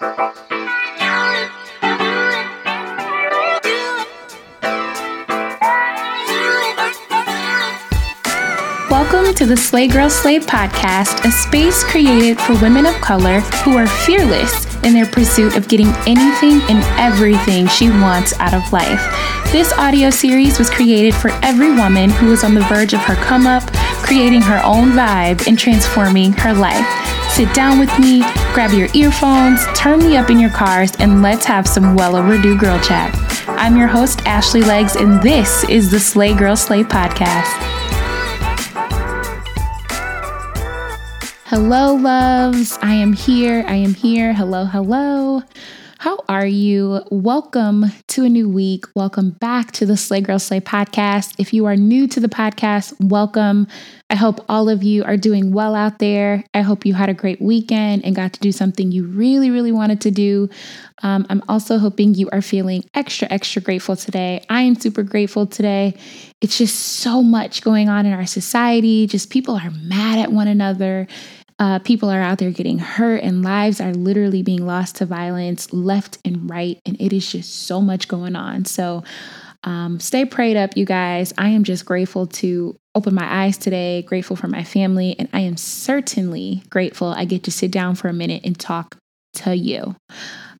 Welcome to the Slay Girl Slay podcast, a space created for women of color who are fearless in their pursuit of getting anything and everything she wants out of life. This audio series was created for every woman who is on the verge of her come up, creating her own vibe, and transforming her life. Sit down with me, grab your earphones, turn me up in your cars, and let's have some well overdue girl chat. I'm your host, Ashley Legs, and this is the Slay Girl Slay podcast. Hello, loves. I am here. I am here. Hello, hello. How are you? Welcome to a new week. Welcome back to the Slay Girl Slay podcast. If you are new to the podcast, welcome. I hope all of you are doing well out there. I hope you had a great weekend and got to do something you really, really wanted to do. Um, I'm also hoping you are feeling extra, extra grateful today. I am super grateful today. It's just so much going on in our society. Just people are mad at one another. Uh, people are out there getting hurt, and lives are literally being lost to violence left and right. And it is just so much going on. So, um, stay prayed up, you guys. I am just grateful to open my eyes today, grateful for my family, and I am certainly grateful I get to sit down for a minute and talk to you.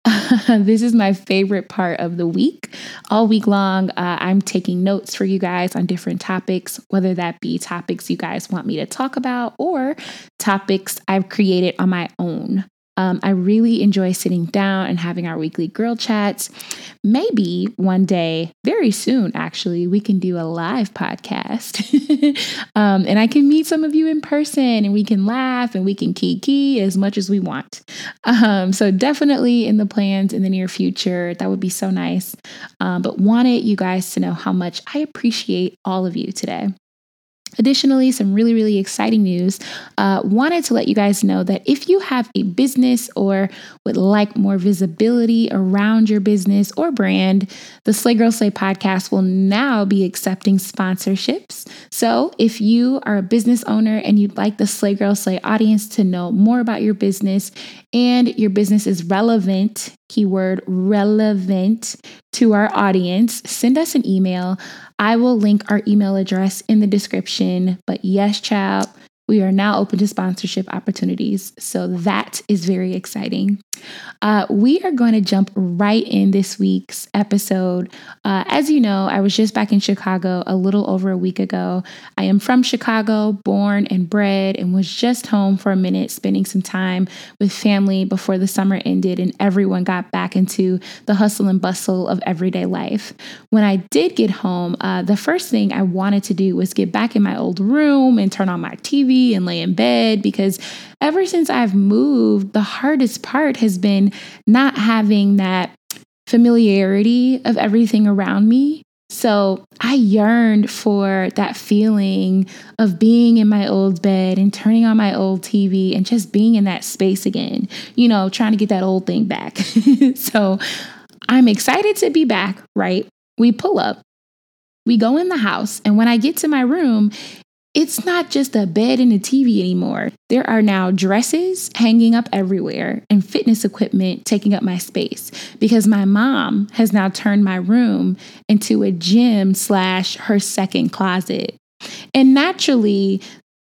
this is my favorite part of the week. All week long, uh, I'm taking notes for you guys on different topics, whether that be topics you guys want me to talk about or topics I've created on my own. Um, I really enjoy sitting down and having our weekly girl chats. Maybe one day, very soon, actually, we can do a live podcast. um, and I can meet some of you in person and we can laugh and we can kiki as much as we want. Um, so, definitely in the plans in the near future. That would be so nice. Um, but wanted you guys to know how much I appreciate all of you today. Additionally, some really, really exciting news. Uh, wanted to let you guys know that if you have a business or would like more visibility around your business or brand, the Slay Girl Slay podcast will now be accepting sponsorships. So if you are a business owner and you'd like the Slay Girl Slay audience to know more about your business and your business is relevant, keyword relevant to our audience, send us an email. I will link our email address in the description. But yes, child, we are now open to sponsorship opportunities. So that is very exciting. Uh, we are going to jump right in this week's episode. Uh, as you know, I was just back in Chicago a little over a week ago. I am from Chicago, born and bred, and was just home for a minute, spending some time with family before the summer ended and everyone got back into the hustle and bustle of everyday life. When I did get home, uh, the first thing I wanted to do was get back in my old room and turn on my TV and lay in bed because ever since I've moved, the hardest part has been not having that familiarity of everything around me. So I yearned for that feeling of being in my old bed and turning on my old TV and just being in that space again, you know, trying to get that old thing back. so I'm excited to be back, right? We pull up, we go in the house, and when I get to my room, it's not just a bed and a TV anymore. There are now dresses hanging up everywhere and fitness equipment taking up my space because my mom has now turned my room into a gym slash her second closet. And naturally,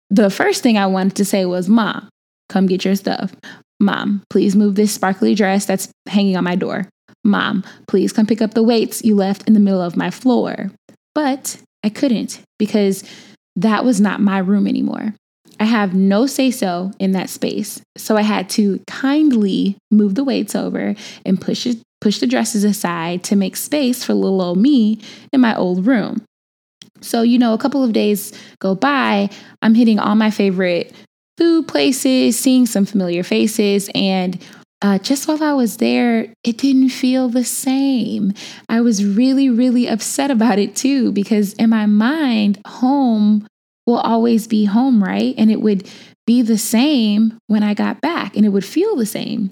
the first thing I wanted to say was, Mom, come get your stuff. Mom, please move this sparkly dress that's hanging on my door. Mom, please come pick up the weights you left in the middle of my floor. But I couldn't because that was not my room anymore. I have no say so in that space. So I had to kindly move the weights over and push it, push the dresses aside to make space for little old me in my old room. So, you know, a couple of days go by, I'm hitting all my favorite food places, seeing some familiar faces, and uh, just while I was there, it didn't feel the same. I was really, really upset about it too, because in my mind, home will always be home, right? And it would be the same when I got back and it would feel the same.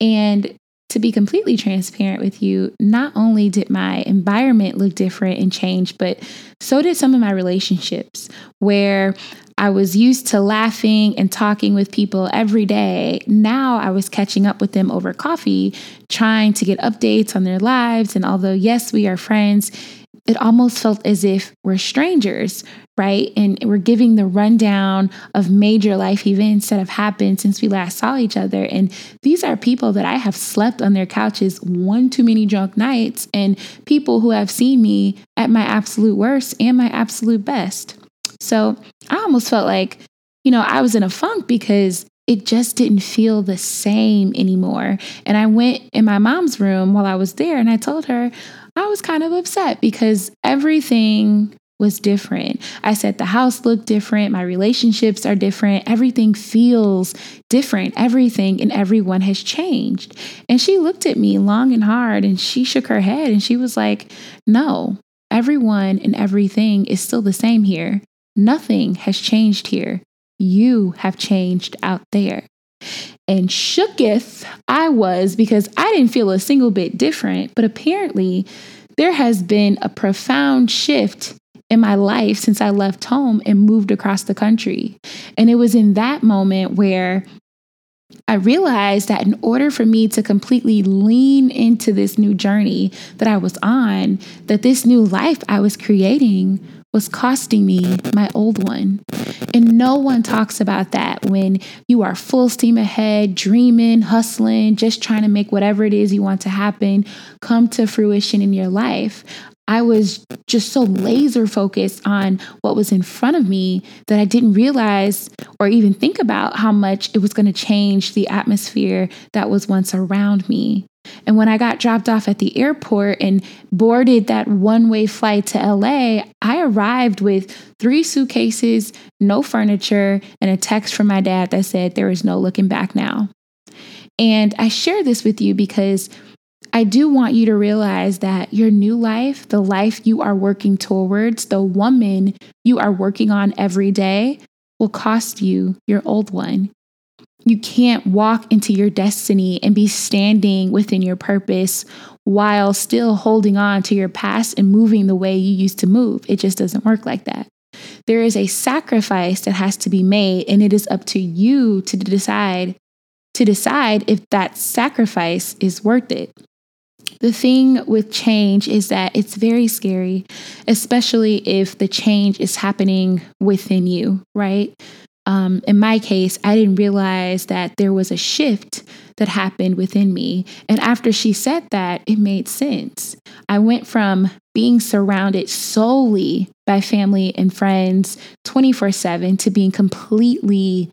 And to be completely transparent with you, not only did my environment look different and change, but so did some of my relationships where I was used to laughing and talking with people every day. Now I was catching up with them over coffee, trying to get updates on their lives. And although, yes, we are friends, it almost felt as if we're strangers, right? And we're giving the rundown of major life events that have happened since we last saw each other. And these are people that I have slept on their couches one too many drunk nights, and people who have seen me at my absolute worst and my absolute best. So I almost felt like, you know, I was in a funk because it just didn't feel the same anymore. And I went in my mom's room while I was there and I told her, I was kind of upset because everything was different. I said the house looked different, my relationships are different, everything feels different, everything and everyone has changed. And she looked at me long and hard and she shook her head and she was like, No, everyone and everything is still the same here. Nothing has changed here. You have changed out there. And shooketh I was because I didn't feel a single bit different, but apparently there has been a profound shift in my life since I left home and moved across the country. And it was in that moment where I realized that in order for me to completely lean into this new journey that I was on, that this new life I was creating was costing me my old one. And no one talks about that when you are full steam ahead, dreaming, hustling, just trying to make whatever it is you want to happen come to fruition in your life. I was just so laser focused on what was in front of me that I didn't realize or even think about how much it was going to change the atmosphere that was once around me. And when I got dropped off at the airport and boarded that one way flight to LA, I arrived with three suitcases, no furniture, and a text from my dad that said, There is no looking back now. And I share this with you because I do want you to realize that your new life, the life you are working towards, the woman you are working on every day, will cost you your old one. You can't walk into your destiny and be standing within your purpose while still holding on to your past and moving the way you used to move. It just doesn't work like that. There is a sacrifice that has to be made, and it is up to you to decide to decide if that sacrifice is worth it. The thing with change is that it's very scary, especially if the change is happening within you, right? Um, in my case, I didn't realize that there was a shift that happened within me. And after she said that, it made sense. I went from being surrounded solely by family and friends 24 7 to being completely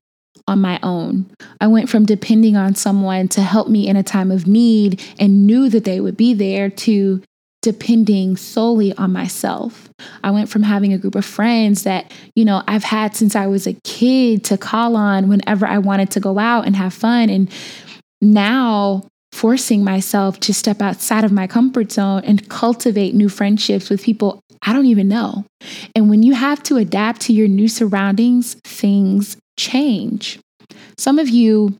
on my own. I went from depending on someone to help me in a time of need and knew that they would be there to depending solely on myself. I went from having a group of friends that, you know, I've had since I was a kid to call on whenever I wanted to go out and have fun. And now forcing myself to step outside of my comfort zone and cultivate new friendships with people I don't even know. And when you have to adapt to your new surroundings, things change. Some of you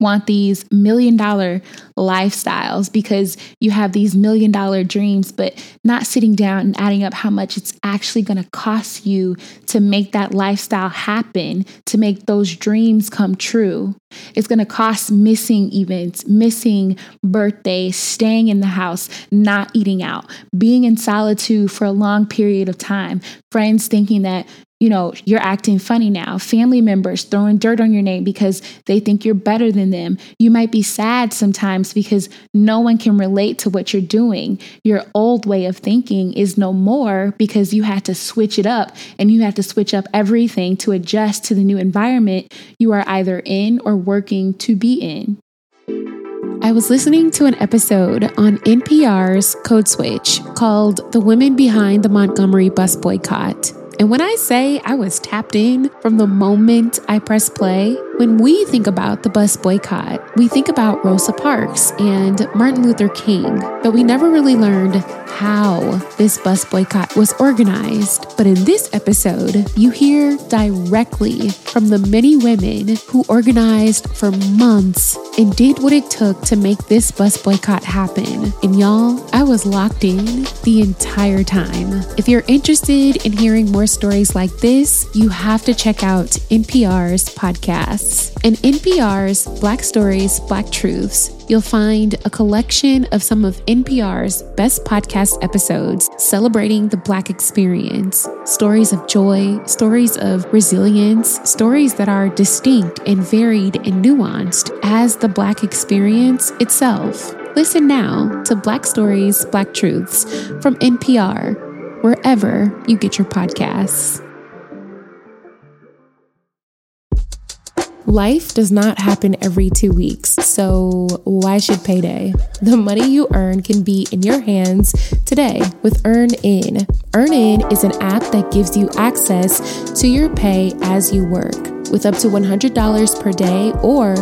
want these million dollar lifestyles because you have these million dollar dreams, but not sitting down and adding up how much it's actually going to cost you to make that lifestyle happen, to make those dreams come true. It's going to cost missing events, missing birthdays, staying in the house, not eating out, being in solitude for a long period of time, friends thinking that you know, you're acting funny now. Family members throwing dirt on your name because they think you're better than them. You might be sad sometimes because no one can relate to what you're doing. Your old way of thinking is no more because you had to switch it up and you had to switch up everything to adjust to the new environment you are either in or working to be in. I was listening to an episode on NPR's Code Switch called The Women Behind the Montgomery Bus Boycott. And when I say I was tapped in from the moment I pressed play, When we think about the bus boycott, we think about Rosa Parks and Martin Luther King, but we never really learned how this bus boycott was organized. But in this episode, you hear directly from the many women who organized for months and did what it took to make this bus boycott happen. And y'all, I was locked in the entire time. If you're interested in hearing more stories like this, you have to check out NPR's podcasts. In NPR's Black Stories, Black Truths, you'll find a collection of some of NPR's best podcast episodes celebrating the Black experience. Stories of joy, stories of resilience, stories that are distinct and varied and nuanced as the Black experience itself. Listen now to Black Stories, Black Truths from NPR, wherever you get your podcasts. Life does not happen every two weeks, so why should payday? The money you earn can be in your hands today with EarnIn. EarnIn is an app that gives you access to your pay as you work with up to $100 per day or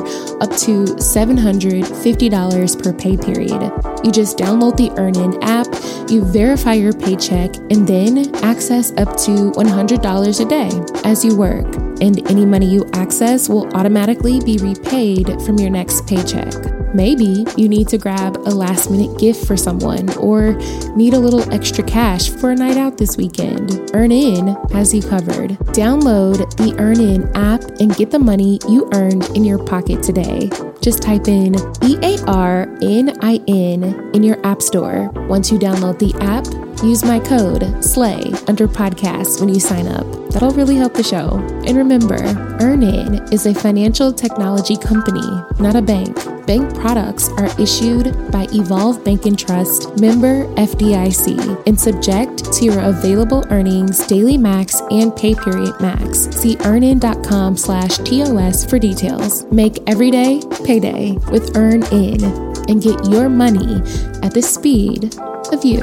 up to $750 per pay period. You just download the EarnIn app, you verify your paycheck, and then access up to $100 a day as you work and any money you access will automatically be repaid from your next paycheck. Maybe you need to grab a last minute gift for someone or need a little extra cash for a night out this weekend. EarnIn has you covered. Download the EarnIn app and get the money you earned in your pocket today. Just type in E A R N I N in your app store. Once you download the app, use my code SLAY under podcasts when you sign up. That'll really help the show. And remember, EarnIn is a financial technology company, not a bank. Bank products are issued by Evolve Bank and Trust, member FDIC, and subject to your available earnings, daily max, and pay period max. See earnin.com slash TOS for details. Make every day payday with EarnIn and get your money at the speed of you.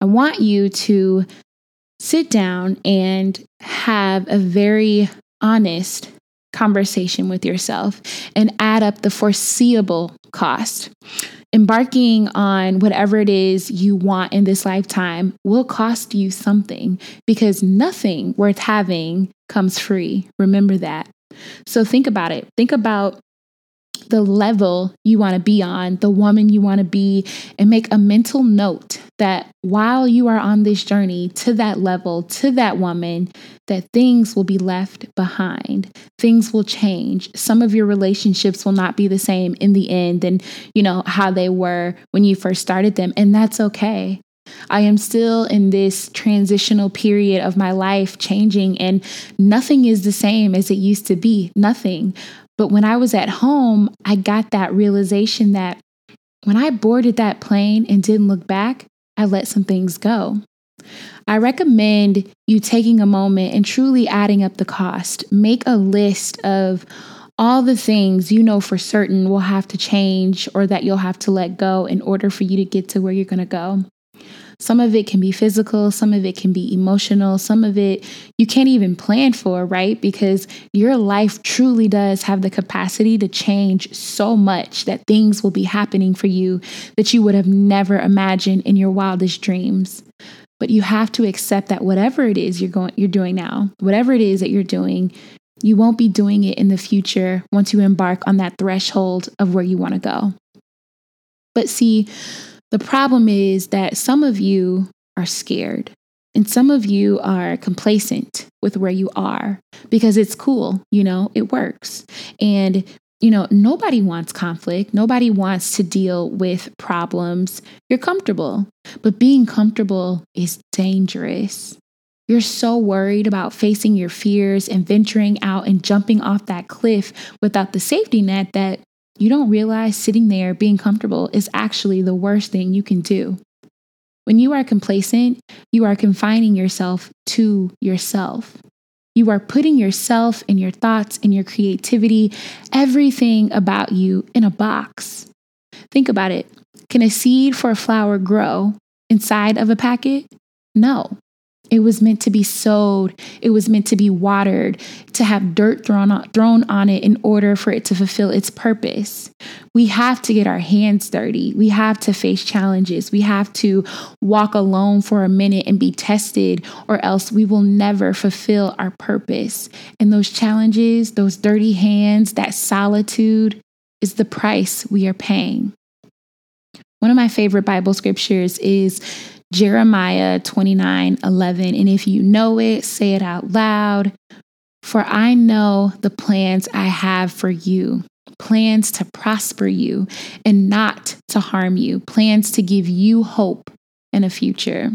I want you to sit down and have a very honest conversation with yourself and add up the foreseeable cost. Embarking on whatever it is you want in this lifetime will cost you something because nothing worth having comes free. Remember that. So think about it. Think about the level you want to be on, the woman you want to be, and make a mental note that while you are on this journey to that level, to that woman, that things will be left behind. Things will change. Some of your relationships will not be the same in the end than, you know, how they were when you first started them, and that's okay. I am still in this transitional period of my life changing, and nothing is the same as it used to be. Nothing. But when I was at home, I got that realization that when I boarded that plane and didn't look back, I let some things go. I recommend you taking a moment and truly adding up the cost. Make a list of all the things you know for certain will have to change or that you'll have to let go in order for you to get to where you're going to go. Some of it can be physical, some of it can be emotional, some of it you can't even plan for, right? Because your life truly does have the capacity to change so much that things will be happening for you that you would have never imagined in your wildest dreams. But you have to accept that whatever it is you're going you're doing now, whatever it is that you're doing, you won't be doing it in the future once you embark on that threshold of where you want to go. But see, the problem is that some of you are scared and some of you are complacent with where you are because it's cool, you know, it works. And, you know, nobody wants conflict. Nobody wants to deal with problems. You're comfortable, but being comfortable is dangerous. You're so worried about facing your fears and venturing out and jumping off that cliff without the safety net that you don't realize sitting there being comfortable is actually the worst thing you can do. When you are complacent, you are confining yourself to yourself. You are putting yourself and your thoughts and your creativity, everything about you in a box. Think about it. Can a seed for a flower grow inside of a packet? No. It was meant to be sowed. It was meant to be watered, to have dirt thrown on, thrown on it in order for it to fulfill its purpose. We have to get our hands dirty. We have to face challenges. We have to walk alone for a minute and be tested, or else we will never fulfill our purpose. And those challenges, those dirty hands, that solitude is the price we are paying. One of my favorite Bible scriptures is Jeremiah 29 11. And if you know it, say it out loud. For I know the plans I have for you plans to prosper you and not to harm you, plans to give you hope and a future.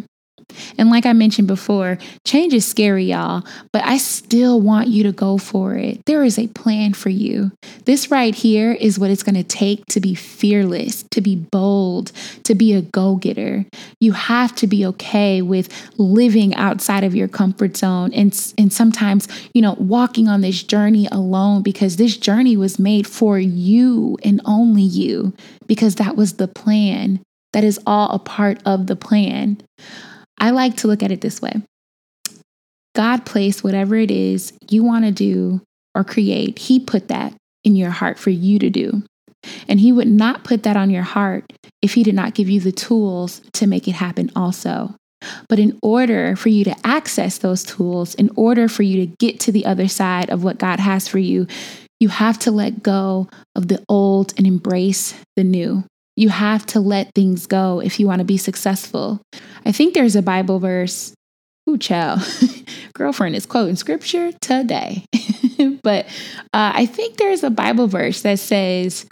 And like I mentioned before, change is scary, y'all, but I still want you to go for it. There is a plan for you. This right here is what it's going to take to be fearless, to be bold, to be a go getter. You have to be okay with living outside of your comfort zone and, and sometimes, you know, walking on this journey alone because this journey was made for you and only you because that was the plan. That is all a part of the plan. I like to look at it this way God placed whatever it is you want to do or create, He put that in your heart for you to do. And He would not put that on your heart if He did not give you the tools to make it happen also. But in order for you to access those tools, in order for you to get to the other side of what God has for you, you have to let go of the old and embrace the new. You have to let things go if you want to be successful. I think there's a Bible verse. Ooh, child. Girlfriend is quoting scripture today. but uh, I think there's a Bible verse that says,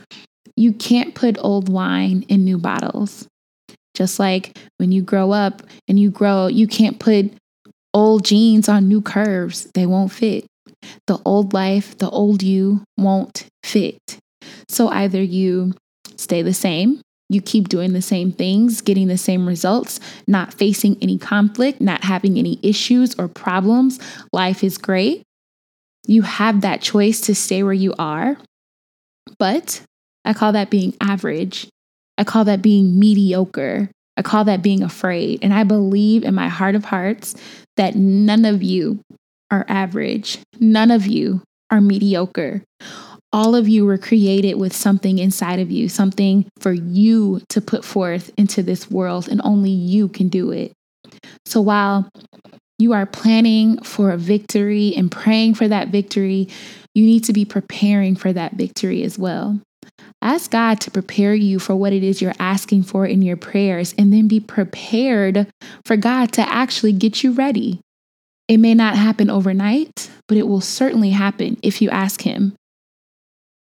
you can't put old wine in new bottles. Just like when you grow up and you grow, you can't put old jeans on new curves, they won't fit. The old life, the old you won't fit. So either you stay the same. You keep doing the same things, getting the same results, not facing any conflict, not having any issues or problems. Life is great. You have that choice to stay where you are. But I call that being average. I call that being mediocre. I call that being afraid. And I believe in my heart of hearts that none of you are average. None of you are mediocre all of you were created with something inside of you, something for you to put forth into this world, and only you can do it. So while you are planning for a victory and praying for that victory, you need to be preparing for that victory as well. Ask God to prepare you for what it is you're asking for in your prayers, and then be prepared for God to actually get you ready. It may not happen overnight, but it will certainly happen if you ask Him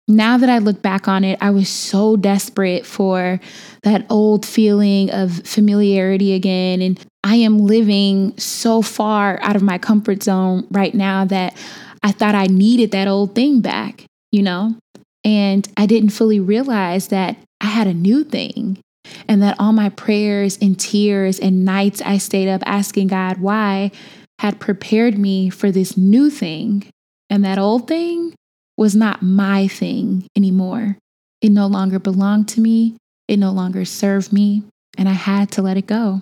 now that I look back on it, I was so desperate for that old feeling of familiarity again. And I am living so far out of my comfort zone right now that I thought I needed that old thing back, you know? And I didn't fully realize that I had a new thing and that all my prayers and tears and nights I stayed up asking God why had prepared me for this new thing. And that old thing was not my thing anymore. It no longer belonged to me, it no longer served me, and I had to let it go.